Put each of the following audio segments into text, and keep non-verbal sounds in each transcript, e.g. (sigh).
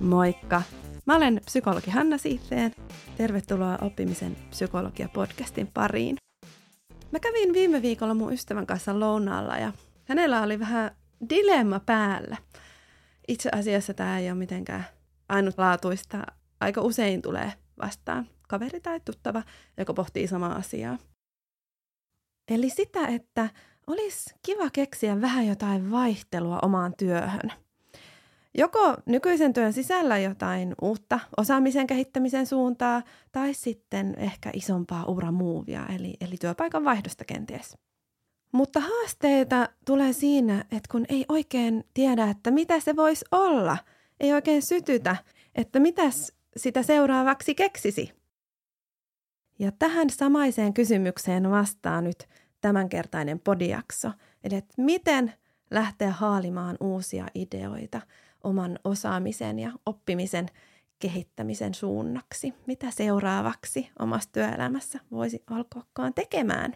Moikka! Mä olen psykologi Hanna Siiteen. Tervetuloa oppimisen psykologia-podcastin pariin. Mä kävin viime viikolla mun ystävän kanssa lounaalla ja hänellä oli vähän dilemma päällä. Itse asiassa tämä ei ole mitenkään ainutlaatuista. Aika usein tulee vastaan kaveri tai tuttava, joka pohtii samaa asiaa. Eli sitä, että olisi kiva keksiä vähän jotain vaihtelua omaan työhön – Joko nykyisen työn sisällä jotain uutta osaamisen kehittämisen suuntaa tai sitten ehkä isompaa uramuuvia, eli, eli työpaikan vaihdosta kenties. Mutta haasteita tulee siinä, että kun ei oikein tiedä, että mitä se voisi olla, ei oikein sytytä, että mitäs sitä seuraavaksi keksisi. Ja tähän samaiseen kysymykseen vastaa nyt tämänkertainen podiakso, eli että miten lähteä haalimaan uusia ideoita – oman osaamisen ja oppimisen kehittämisen suunnaksi. Mitä seuraavaksi omassa työelämässä voisi alkoakaan tekemään?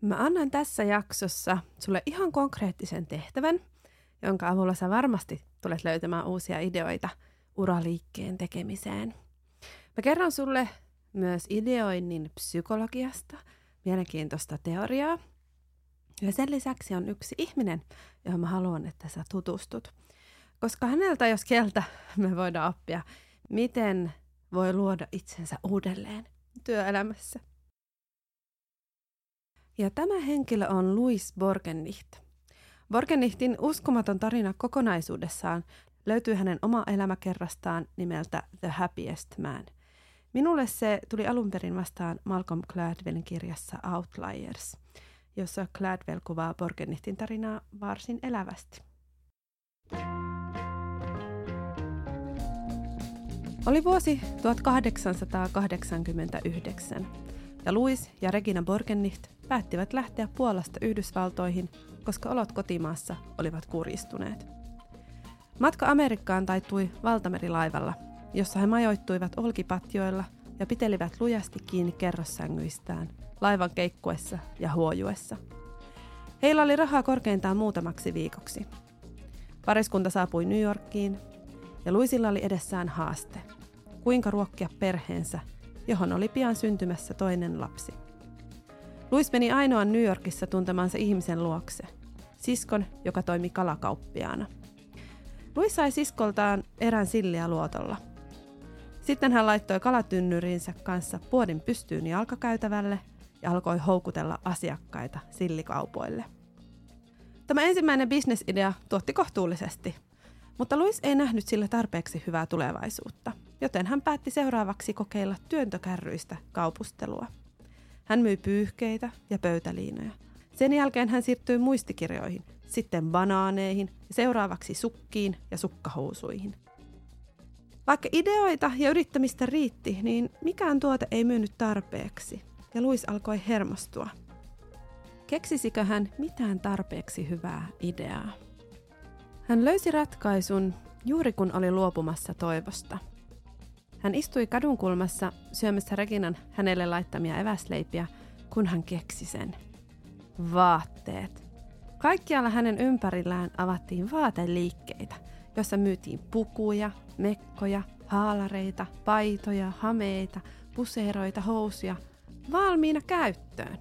Mä annan tässä jaksossa sulle ihan konkreettisen tehtävän, jonka avulla sä varmasti tulet löytämään uusia ideoita uraliikkeen tekemiseen. Mä kerron sulle myös ideoinnin psykologiasta, mielenkiintoista teoriaa, ja sen lisäksi on yksi ihminen, johon mä haluan, että sä tutustut. Koska häneltä, jos keltä, me voidaan oppia, miten voi luoda itsensä uudelleen työelämässä. Ja tämä henkilö on Louis Borgennicht. Borgennichtin uskomaton tarina kokonaisuudessaan löytyy hänen oma elämäkerrastaan nimeltä The Happiest Man. Minulle se tuli alun perin vastaan Malcolm Gladwellin kirjassa Outliers – jossa Gladwell kuvaa Borgennichtin tarinaa varsin elävästi. Oli vuosi 1889 ja Louis ja Regina Borgennicht päättivät lähteä Puolasta Yhdysvaltoihin, koska olot kotimaassa olivat kurjistuneet. Matka Amerikkaan taittui valtamerilaivalla, jossa he majoittuivat olkipatjoilla ja pitelivät lujasti kiinni kerrossängyistään – laivan keikkuessa ja huojuessa. Heillä oli rahaa korkeintaan muutamaksi viikoksi. Pariskunta saapui New Yorkiin ja Luisilla oli edessään haaste. Kuinka ruokkia perheensä, johon oli pian syntymässä toinen lapsi. Luis meni ainoan New Yorkissa tuntemansa ihmisen luokse, siskon, joka toimi kalakauppiaana. Luis sai siskoltaan erän silliä luotolla. Sitten hän laittoi kalatynnyriinsä kanssa puodin pystyyn jalkakäytävälle – ja alkoi houkutella asiakkaita sillikaupoille. Tämä ensimmäinen bisnesidea tuotti kohtuullisesti, mutta Luis ei nähnyt sille tarpeeksi hyvää tulevaisuutta, joten hän päätti seuraavaksi kokeilla työntökärryistä kaupustelua. Hän myi pyyhkeitä ja pöytäliinoja. Sen jälkeen hän siirtyi muistikirjoihin, sitten banaaneihin ja seuraavaksi sukkiin ja sukkahousuihin. Vaikka ideoita ja yrittämistä riitti, niin mikään tuote ei myynyt tarpeeksi – ja Luis alkoi hermostua. Keksisikö hän mitään tarpeeksi hyvää ideaa? Hän löysi ratkaisun juuri kun oli luopumassa toivosta. Hän istui kadunkulmassa syömässä Reginan hänelle laittamia eväsleipiä, kun hän keksi sen. Vaatteet. Kaikkialla hänen ympärillään avattiin vaateliikkeitä, jossa myytiin pukuja, mekkoja, haalareita, paitoja, hameita, puseeroita, housuja, valmiina käyttöön.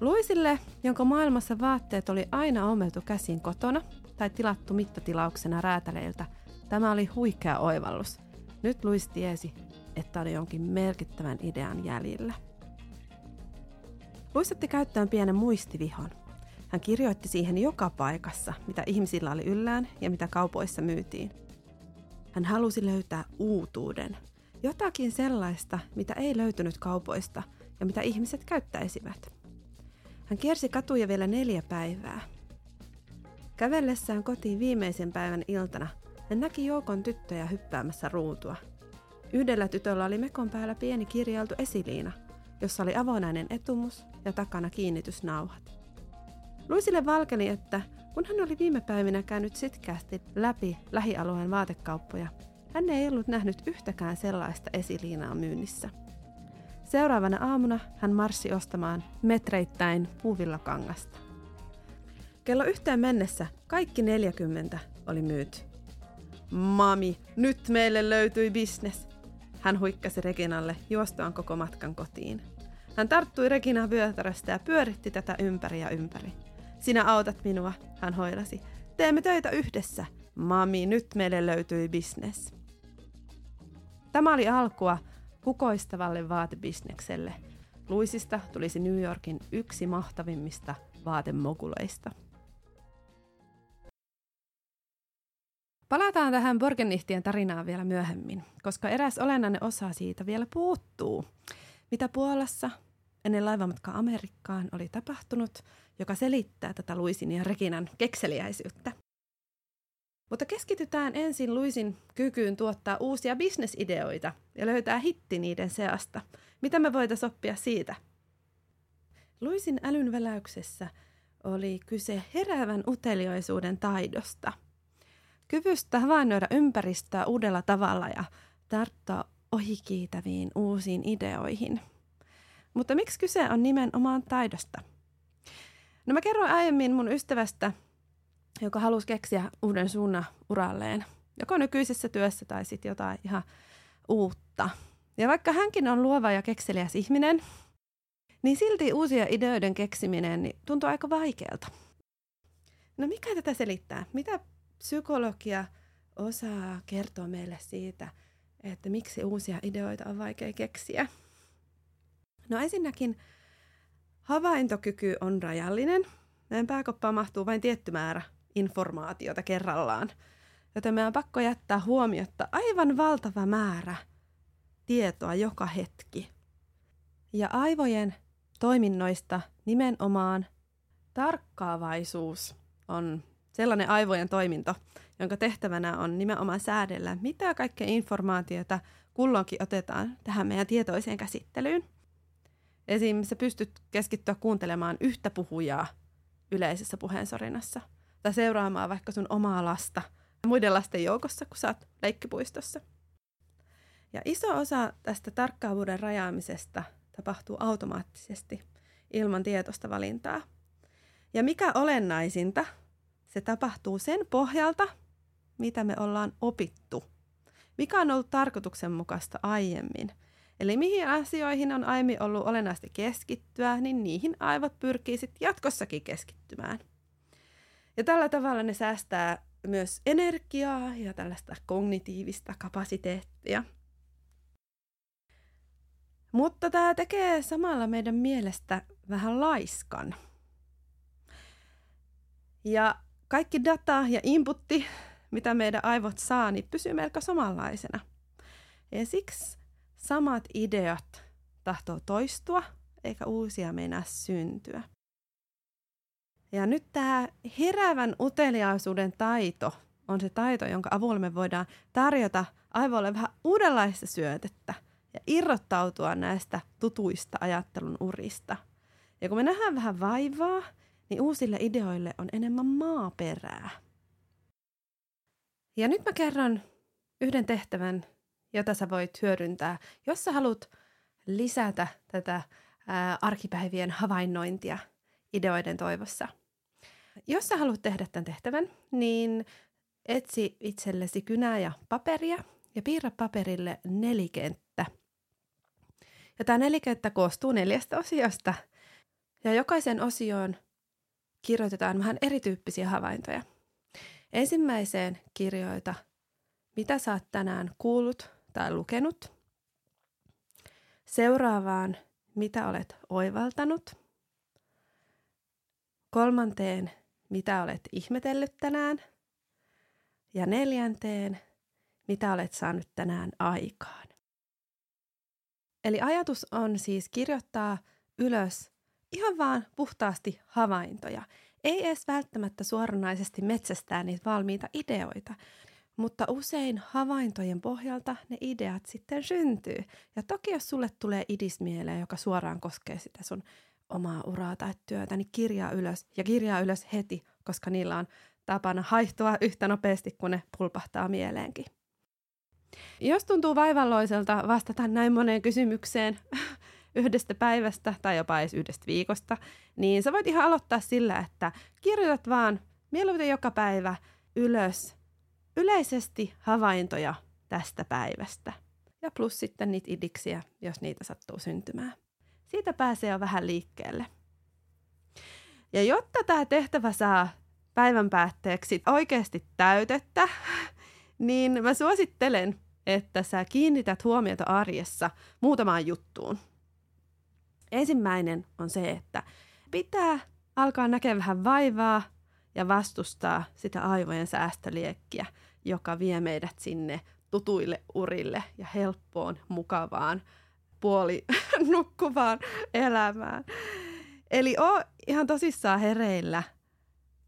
Luisille, jonka maailmassa vaatteet oli aina ommeltu käsin kotona tai tilattu mittatilauksena räätäleiltä, tämä oli huikea oivallus. Nyt Luis tiesi, että oli jonkin merkittävän idean jäljellä. Luis otti käyttöön pienen muistivihon. Hän kirjoitti siihen joka paikassa, mitä ihmisillä oli yllään ja mitä kaupoissa myytiin. Hän halusi löytää uutuuden – Jotakin sellaista, mitä ei löytynyt kaupoista ja mitä ihmiset käyttäisivät. Hän kiersi katuja vielä neljä päivää. Kävellessään kotiin viimeisen päivän iltana hän näki joukon tyttöjä hyppäämässä ruutua. Yhdellä tytöllä oli mekon päällä pieni kirjailtu esiliina, jossa oli avonainen etumus ja takana kiinnitysnauhat. Luisille valkeni, että kun hän oli viime päivinä käynyt sitkeästi läpi lähialueen vaatekauppoja, hän ei ollut nähnyt yhtäkään sellaista esiliinaa myynnissä. Seuraavana aamuna hän marssi ostamaan metreittäin puuvillakangasta. Kello yhteen mennessä kaikki 40 oli myyty. Mami, nyt meille löytyi bisnes. Hän huikkasi Reginalle juostuaan koko matkan kotiin. Hän tarttui Regina vyötäröstä ja pyöritti tätä ympäri ja ympäri. Sinä autat minua, hän hoilasi. Teemme töitä yhdessä. Mami, nyt meille löytyi bisnes. Tämä oli alkua kukoistavalle vaatebisnekselle. Luisista tulisi New Yorkin yksi mahtavimmista vaatemoguleista. Palataan tähän Borgenihtien tarinaan vielä myöhemmin, koska eräs olennainen osa siitä vielä puuttuu. Mitä Puolassa ennen laivamatkaa Amerikkaan oli tapahtunut, joka selittää tätä Luisin ja Reginan kekseliäisyyttä. Mutta keskitytään ensin Luisin kykyyn tuottaa uusia bisnesideoita ja löytää hitti niiden seasta. Mitä me voitaisiin oppia siitä? Luisin älynväläyksessä oli kyse heräävän uteliaisuuden taidosta. Kyvystä havainnoida ympäristöä uudella tavalla ja tarttua ohikiitäviin uusiin ideoihin. Mutta miksi kyse on nimenomaan taidosta? No mä kerroin aiemmin mun ystävästä, joka halusi keksiä uuden suunnan uralleen, joko nykyisessä työssä tai sitten jotain ihan uutta. Ja vaikka hänkin on luova ja kekseliäs ihminen, niin silti uusia ideoiden keksiminen niin tuntuu aika vaikealta. No mikä tätä selittää? Mitä psykologia osaa kertoa meille siitä, että miksi uusia ideoita on vaikea keksiä? No ensinnäkin havaintokyky on rajallinen. Meidän pääkoppaan mahtuu vain tietty määrä informaatiota kerrallaan. Joten meidän on pakko jättää huomiotta aivan valtava määrä tietoa joka hetki. Ja aivojen toiminnoista nimenomaan tarkkaavaisuus on sellainen aivojen toiminto, jonka tehtävänä on nimenomaan säädellä, mitä kaikkea informaatiota kulloinkin otetaan tähän meidän tietoiseen käsittelyyn. Esimerkiksi sä pystyt keskittyä kuuntelemaan yhtä puhujaa yleisessä puheensorinassa – tai seuraamaan vaikka sun omaa lasta muiden lasten joukossa, kun sä oot leikkipuistossa. Ja iso osa tästä tarkkaavuuden rajaamisesta tapahtuu automaattisesti ilman tietoista valintaa. Ja mikä olennaisinta, se tapahtuu sen pohjalta, mitä me ollaan opittu. Mikä on ollut tarkoituksenmukaista aiemmin. Eli mihin asioihin on aiemmin ollut olennaista keskittyä, niin niihin aivot pyrkii sitten jatkossakin keskittymään. Ja tällä tavalla ne säästää myös energiaa ja tällaista kognitiivista kapasiteettia. Mutta tämä tekee samalla meidän mielestä vähän laiskan. Ja kaikki data ja inputti, mitä meidän aivot saa, niin pysyy melko samanlaisena. Ja siksi samat ideat tahtoo toistua, eikä uusia meinaa syntyä. Ja nyt tämä heräävän uteliaisuuden taito on se taito, jonka avulla me voidaan tarjota aivoille vähän uudenlaista syötettä ja irrottautua näistä tutuista ajattelun urista. Ja kun me nähdään vähän vaivaa, niin uusille ideoille on enemmän maaperää. Ja nyt mä kerron yhden tehtävän, jota sä voit hyödyntää, jos sä haluat lisätä tätä ää, arkipäivien havainnointia ideoiden toivossa. Jos sä haluat tehdä tämän tehtävän, niin etsi itsellesi kynää ja paperia ja piirrä paperille nelikenttä. Ja tämä nelikenttä koostuu neljästä osiosta. Ja jokaisen osioon kirjoitetaan vähän erityyppisiä havaintoja. Ensimmäiseen kirjoita, mitä sä oot tänään kuullut tai lukenut. Seuraavaan, mitä olet oivaltanut. Kolmanteen, mitä olet ihmetellyt tänään. Ja neljänteen, mitä olet saanut tänään aikaan. Eli ajatus on siis kirjoittaa ylös ihan vaan puhtaasti havaintoja. Ei edes välttämättä suoranaisesti metsästää niitä valmiita ideoita, mutta usein havaintojen pohjalta ne ideat sitten syntyy. Ja toki jos sulle tulee idis mieleen, joka suoraan koskee sitä sun omaa uraa tai työtä, niin kirjaa ylös ja kirjaa ylös heti, koska niillä on tapana haihtua yhtä nopeasti, kun ne pulpahtaa mieleenkin. Jos tuntuu vaivalloiselta vastata näin moneen kysymykseen (laughs) yhdestä päivästä tai jopa edes yhdestä viikosta, niin sä voit ihan aloittaa sillä, että kirjoitat vaan mieluiten joka päivä ylös yleisesti havaintoja tästä päivästä. Ja plus sitten niitä idiksiä, jos niitä sattuu syntymään. Siitä pääsee jo vähän liikkeelle. Ja jotta tämä tehtävä saa päivän päätteeksi oikeasti täytettä, niin mä suosittelen, että sä kiinnität huomiota arjessa muutamaan juttuun. Ensimmäinen on se, että pitää alkaa näkeä vähän vaivaa ja vastustaa sitä aivojen säästöliekkiä, joka vie meidät sinne tutuille urille ja helppoon, mukavaan, puoli (laughs) nukkuvaan elämään. Eli oo ihan tosissaan hereillä,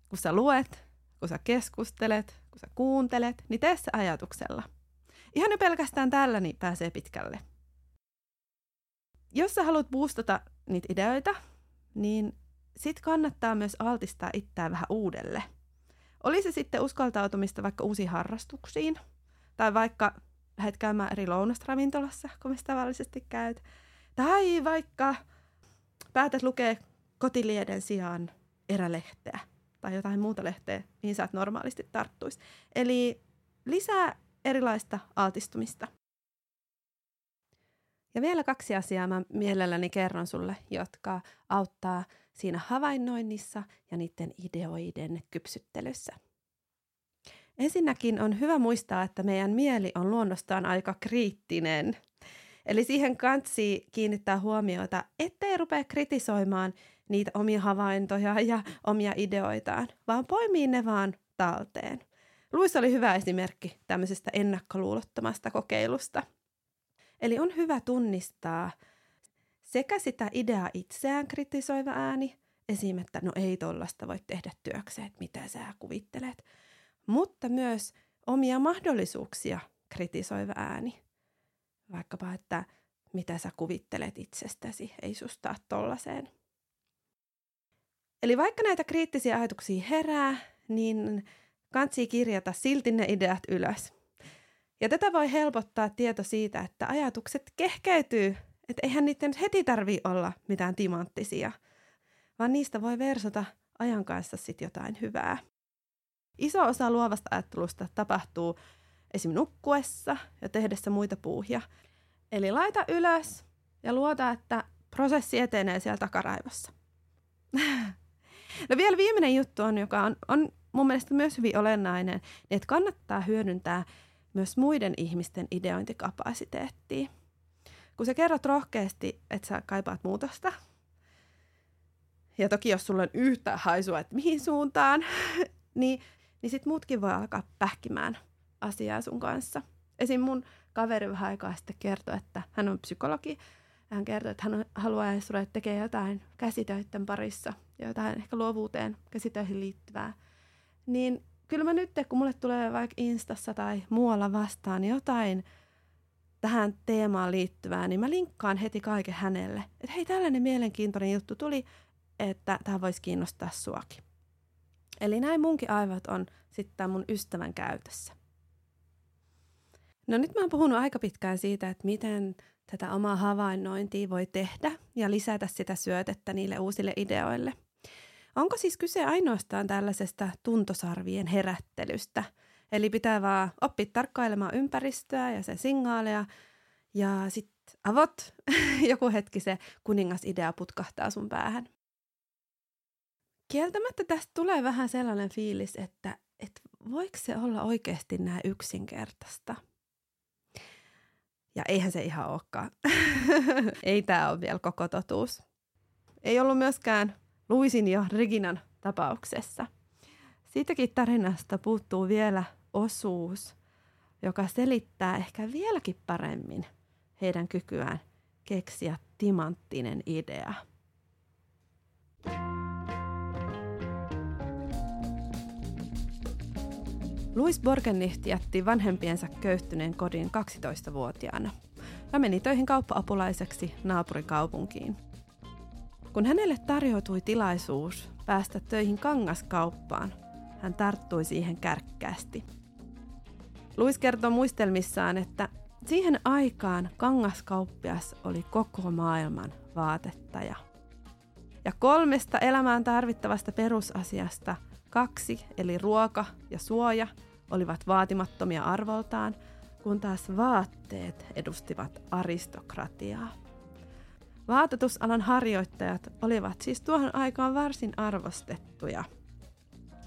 kun sä luet, kun sä keskustelet, kun sä kuuntelet, niin tee se ajatuksella. Ihan jo pelkästään tällä niin pääsee pitkälle. Jos sä haluat boostata niitä ideoita, niin sit kannattaa myös altistaa itseään vähän uudelle. Oli se sitten uskaltautumista vaikka uusiin harrastuksiin, tai vaikka lähdet käymään eri lounastravintolassa, kun tavallisesti käyt, tai vaikka päätät lukea kotilieden sijaan erälehteä tai jotain muuta lehteä, mihin sä et normaalisti tarttuisi. Eli lisää erilaista altistumista. Ja vielä kaksi asiaa mä mielelläni kerron sulle, jotka auttaa siinä havainnoinnissa ja niiden ideoiden kypsyttelyssä. Ensinnäkin on hyvä muistaa, että meidän mieli on luonnostaan aika kriittinen. Eli siihen kansi kiinnittää huomiota, ettei rupea kritisoimaan niitä omia havaintoja ja omia ideoitaan, vaan poimii ne vaan talteen. Luissa oli hyvä esimerkki tämmöisestä ennakkoluulottomasta kokeilusta. Eli on hyvä tunnistaa sekä sitä ideaa itseään kritisoiva ääni, esim. että no ei tollasta voi tehdä työkseen, että mitä sä kuvittelet, mutta myös omia mahdollisuuksia kritisoiva ääni. Vaikkapa, että mitä sä kuvittelet itsestäsi, ei susta tollaseen. Eli vaikka näitä kriittisiä ajatuksia herää, niin kansi kirjata silti ne ideat ylös. Ja tätä voi helpottaa tieto siitä, että ajatukset kehkeytyy, että eihän niiden heti tarvi olla mitään timanttisia, vaan niistä voi versata ajan kanssa sitten jotain hyvää. Iso osa luovasta ajattelusta tapahtuu esim. nukkuessa ja tehdessä muita puuhia. Eli laita ylös ja luota, että prosessi etenee siellä takaraivossa. (laughs) no vielä viimeinen juttu on, joka on, on mun mielestä myös hyvin olennainen, niin että kannattaa hyödyntää myös muiden ihmisten ideointikapasiteettia. Kun sä kerrot rohkeasti, että sä kaipaat muutosta, ja toki jos sulla on yhtä haisua, että mihin suuntaan, (laughs) niin, niin sit muutkin voi alkaa pähkimään asiaa sun kanssa. Esim. mun kaveri vähän aikaa sitten kertoi, että hän on psykologi. Hän kertoi, että hän haluaa ruveta tekemään jotain käsitöiden parissa, jotain ehkä luovuuteen käsitöihin liittyvää. Niin kyllä mä nyt, kun mulle tulee vaikka Instassa tai muualla vastaan jotain tähän teemaan liittyvää, niin mä linkkaan heti kaiken hänelle. Että hei, tällainen mielenkiintoinen juttu tuli, että tämä voisi kiinnostaa suakin. Eli näin munkin aivot on sitten mun ystävän käytössä. No nyt mä oon puhunut aika pitkään siitä, että miten tätä omaa havainnointia voi tehdä ja lisätä sitä syötettä niille uusille ideoille – Onko siis kyse ainoastaan tällaisesta tuntosarvien herättelystä? Eli pitää vaan oppia tarkkailemaan ympäristöä ja sen signaaleja ja sitten avot, (laughs) joku hetki se kuningasidea putkahtaa sun päähän. Kieltämättä tästä tulee vähän sellainen fiilis, että, että voiko se olla oikeasti näin yksinkertaista? Ja eihän se ihan olekaan. (laughs) Ei tämä ole vielä koko totuus. Ei ollut myöskään Luisin ja Reginan tapauksessa. Siitäkin tarinasta puuttuu vielä osuus, joka selittää ehkä vieläkin paremmin heidän kykyään keksiä timanttinen idea. Louis Borgennicht jätti vanhempiensa köyhtyneen kodin 12-vuotiaana ja meni töihin kauppa-apulaiseksi naapurikaupunkiin – kun hänelle tarjoutui tilaisuus päästä töihin kangaskauppaan, hän tarttui siihen kärkkäästi. Luis kertoo muistelmissaan, että siihen aikaan kangaskauppias oli koko maailman vaatettaja. Ja kolmesta elämään tarvittavasta perusasiasta kaksi, eli ruoka ja suoja, olivat vaatimattomia arvoltaan, kun taas vaatteet edustivat aristokratiaa. Vaatetusalan harjoittajat olivat siis tuohon aikaan varsin arvostettuja.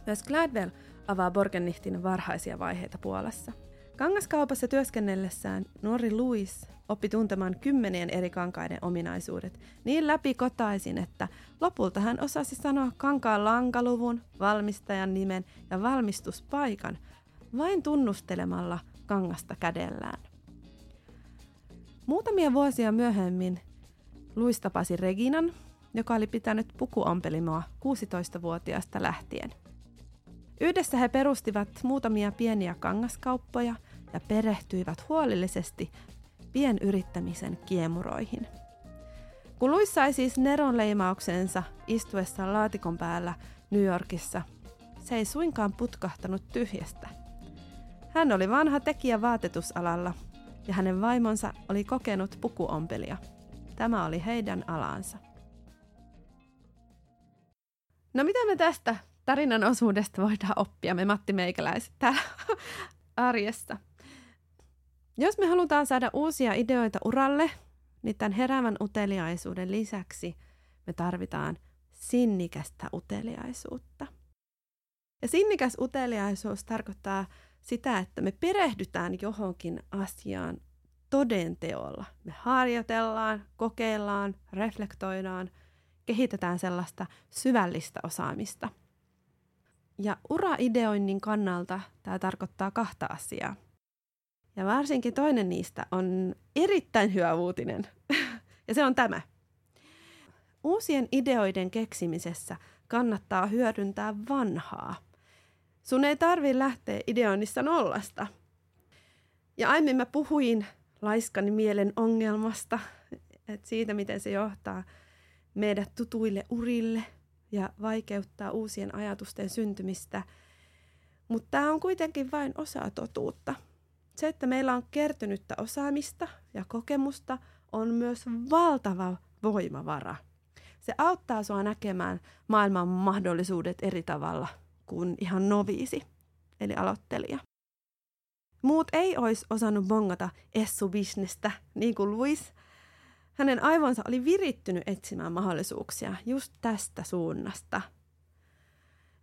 Myös Gladwell avaa Borgennichtin varhaisia vaiheita Puolassa. Kangaskaupassa työskennellessään nuori Louis oppi tuntemaan kymmenien eri kankaiden ominaisuudet niin läpikotaisin, että lopulta hän osasi sanoa kankaan lankaluvun, valmistajan nimen ja valmistuspaikan vain tunnustelemalla kangasta kädellään. Muutamia vuosia myöhemmin Luis tapasi Reginan, joka oli pitänyt pukuompelimoa 16-vuotiaasta lähtien. Yhdessä he perustivat muutamia pieniä kangaskauppoja ja perehtyivät huolellisesti pienyrittämisen kiemuroihin. Kun Luis sai siis Neron leimauksensa istuessaan laatikon päällä New Yorkissa, se ei suinkaan putkahtanut tyhjästä. Hän oli vanha tekijä vaatetusalalla ja hänen vaimonsa oli kokenut pukuompelia. Tämä oli heidän alansa. No mitä me tästä tarinan osuudesta voidaan oppia, me Matti Meikäläiset täällä (laughs) arjessa? Jos me halutaan saada uusia ideoita uralle, niin tämän heräävän uteliaisuuden lisäksi me tarvitaan sinnikästä uteliaisuutta. Ja sinnikäs uteliaisuus tarkoittaa sitä, että me perehdytään johonkin asiaan todenteolla. Me harjoitellaan, kokeillaan, reflektoidaan, kehitetään sellaista syvällistä osaamista. Ja uraideoinnin kannalta tämä tarkoittaa kahta asiaa. Ja varsinkin toinen niistä on erittäin hyvä uutinen. (laughs) ja se on tämä. Uusien ideoiden keksimisessä kannattaa hyödyntää vanhaa. Sun ei tarvi lähteä ideoinnissa nollasta. Ja aiemmin mä puhuin laiskani mielen ongelmasta, että siitä miten se johtaa meidät tutuille urille ja vaikeuttaa uusien ajatusten syntymistä. Mutta tämä on kuitenkin vain osa totuutta. Se, että meillä on kertynyttä osaamista ja kokemusta, on myös valtava voimavara. Se auttaa sua näkemään maailman mahdollisuudet eri tavalla kuin ihan noviisi, eli aloittelija. Muut ei olisi osannut bongata essu-bisnestä, niin kuin Luis. Hänen aivonsa oli virittynyt etsimään mahdollisuuksia just tästä suunnasta –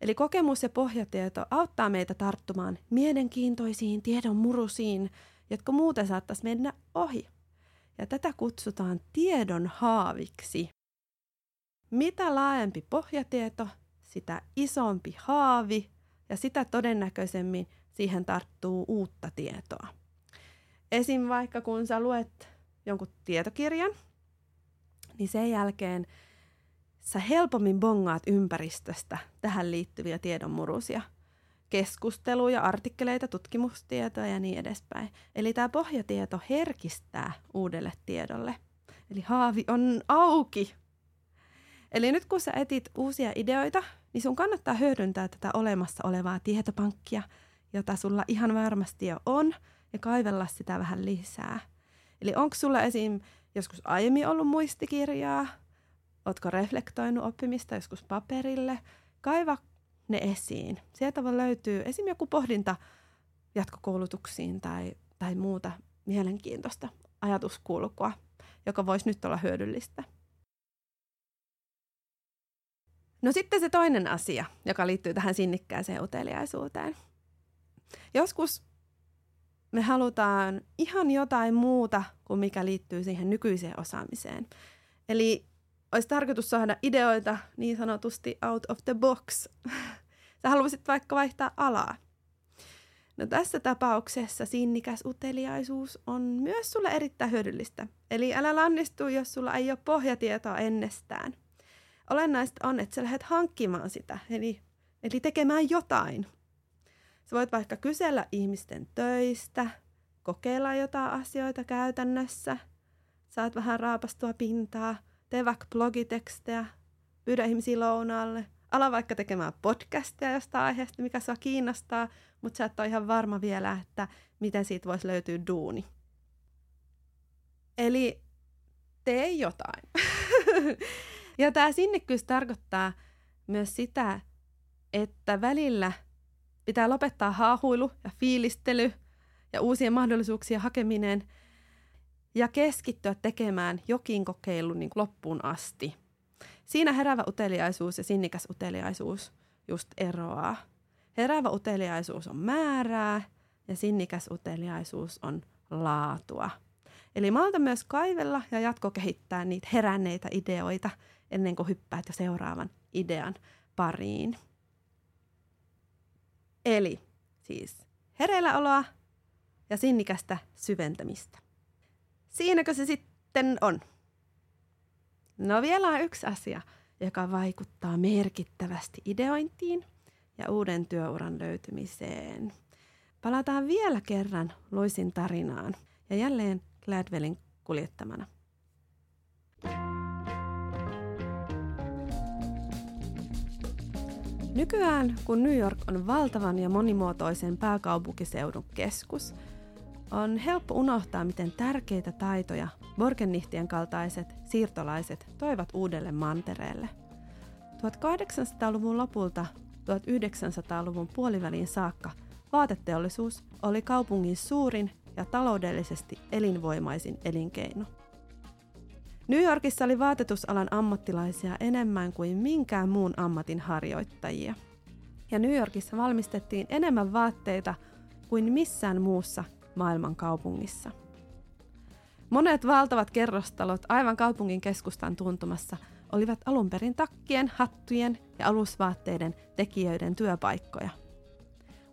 Eli kokemus ja pohjatieto auttaa meitä tarttumaan mielenkiintoisiin tiedon murusiin, jotka muuten saattaisi mennä ohi. Ja tätä kutsutaan tiedon haaviksi. Mitä laajempi pohjatieto, sitä isompi haavi ja sitä todennäköisemmin siihen tarttuu uutta tietoa. Esim. vaikka kun sä luet jonkun tietokirjan, niin sen jälkeen – sä helpommin bongaat ympäristöstä tähän liittyviä tiedonmurusia. Keskusteluja, artikkeleita, tutkimustietoja ja niin edespäin. Eli tämä pohjatieto herkistää uudelle tiedolle. Eli haavi on auki. Eli nyt kun sä etit uusia ideoita, niin sun kannattaa hyödyntää tätä olemassa olevaa tietopankkia, jota sulla ihan varmasti jo on, ja kaivella sitä vähän lisää. Eli onko sulla esim. joskus aiemmin ollut muistikirjaa, Oletko reflektoinut oppimista joskus paperille? Kaiva ne esiin. Sieltä voi löytyy esim. joku pohdinta jatkokoulutuksiin tai, tai muuta mielenkiintoista ajatuskulkua, joka voisi nyt olla hyödyllistä. No sitten se toinen asia, joka liittyy tähän sinnikkääseen uteliaisuuteen. Joskus me halutaan ihan jotain muuta kuin mikä liittyy siihen nykyiseen osaamiseen. Eli olisi tarkoitus saada ideoita niin sanotusti out of the box. (laughs) Sä haluaisit vaikka vaihtaa alaa. No tässä tapauksessa sinnikäs uteliaisuus on myös sulle erittäin hyödyllistä. Eli älä lannistu, jos sulla ei ole pohjatietoa ennestään. Olennaista on, että sä lähdet hankkimaan sitä, eli, eli tekemään jotain. Sä voit vaikka kysellä ihmisten töistä, kokeilla jotain asioita käytännössä, saat vähän raapastua pintaa – tee vaikka blogitekstejä, pyydä ihmisiä lounaalle, ala vaikka tekemään podcastia jostain aiheesta, mikä sua kiinnostaa, mutta sä et ole ihan varma vielä, että miten siitä voisi löytyä duuni. Eli tee jotain. (laughs) ja tämä sinnekkyys tarkoittaa myös sitä, että välillä Pitää lopettaa haahuilu ja fiilistely ja uusien mahdollisuuksien hakeminen ja keskittyä tekemään jokin kokeilu niin loppuun asti. Siinä herävä uteliaisuus ja sinnikäs uteliaisuus just eroaa. Heräävä uteliaisuus on määrää ja sinnikäs uteliaisuus on laatua. Eli malta myös kaivella ja jatkokehittää niitä heränneitä ideoita ennen kuin hyppäät jo seuraavan idean pariin. Eli siis hereilläoloa ja sinnikästä syventämistä. Siinäkö se sitten on? No vielä on yksi asia, joka vaikuttaa merkittävästi ideointiin ja uuden työuran löytymiseen. Palataan vielä kerran Loisin tarinaan ja jälleen Gladwellin kuljettamana. Nykyään, kun New York on valtavan ja monimuotoisen pääkaupunkiseudun keskus, on helppo unohtaa, miten tärkeitä taitoja Borgennihtien kaltaiset siirtolaiset toivat uudelle mantereelle. 1800-luvun lopulta 1900-luvun puoliväliin saakka vaateteollisuus oli kaupungin suurin ja taloudellisesti elinvoimaisin elinkeino. New Yorkissa oli vaatetusalan ammattilaisia enemmän kuin minkään muun ammatin harjoittajia. Ja New Yorkissa valmistettiin enemmän vaatteita kuin missään muussa maailman kaupungissa. Monet valtavat kerrostalot aivan kaupungin keskustan tuntumassa olivat alun perin takkien, hattujen ja alusvaatteiden tekijöiden työpaikkoja.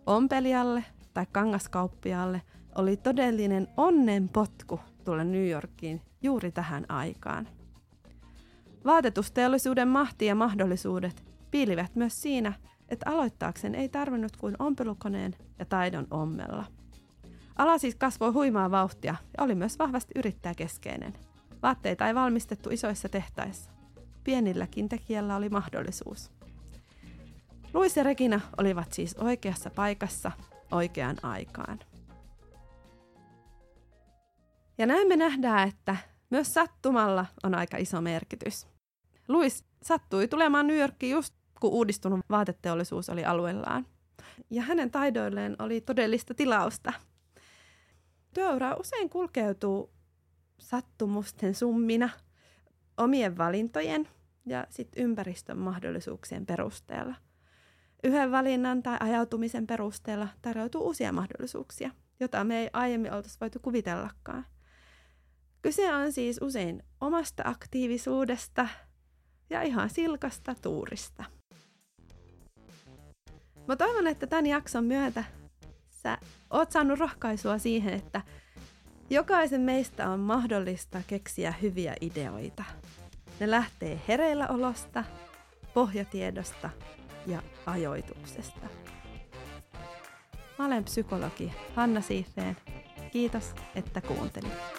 Ompelijalle tai kangaskauppialle oli todellinen onnenpotku tulla New Yorkiin juuri tähän aikaan. Vaatetusteollisuuden mahti ja mahdollisuudet piilivät myös siinä, että aloittaakseen ei tarvinnut kuin ompelukoneen ja taidon ommella. Ala siis kasvoi huimaa vauhtia ja oli myös vahvasti yrittäjäkeskeinen. Vaatteita ei valmistettu isoissa tehtaissa. Pienilläkin tekijällä oli mahdollisuus. Luis ja Regina olivat siis oikeassa paikassa oikeaan aikaan. Ja näin me nähdään, että myös sattumalla on aika iso merkitys. Luis sattui tulemaan New Yorkiin just kun uudistunut vaateteollisuus oli alueellaan. Ja hänen taidoilleen oli todellista tilausta. Työura usein kulkeutuu sattumusten summina, omien valintojen ja sit ympäristön mahdollisuuksien perusteella. Yhden valinnan tai ajautumisen perusteella tarjoutuu uusia mahdollisuuksia, jota me ei aiemmin oltaisi voitu kuvitellakaan – Kyse on siis usein omasta aktiivisuudesta ja ihan silkasta tuurista. Mä toivon, että tämän jakson myötä sä oot saanut rohkaisua siihen, että jokaisen meistä on mahdollista keksiä hyviä ideoita. Ne lähtee hereilläolosta, pohjatiedosta ja ajoituksesta. Mä olen psykologi Hanna Siifeen. Kiitos, että kuuntelit.